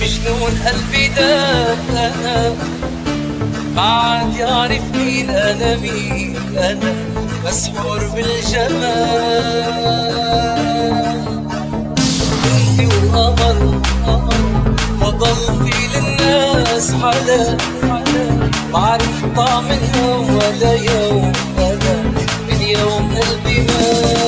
مجنون قلبي ده. ما عاد يعرف مين أنا مين أنا مسحور بالجمال. انتي والقمر وضل في للناس حلا بعرف طعم الهوى ولا يوم أنا من يوم قلبي مات.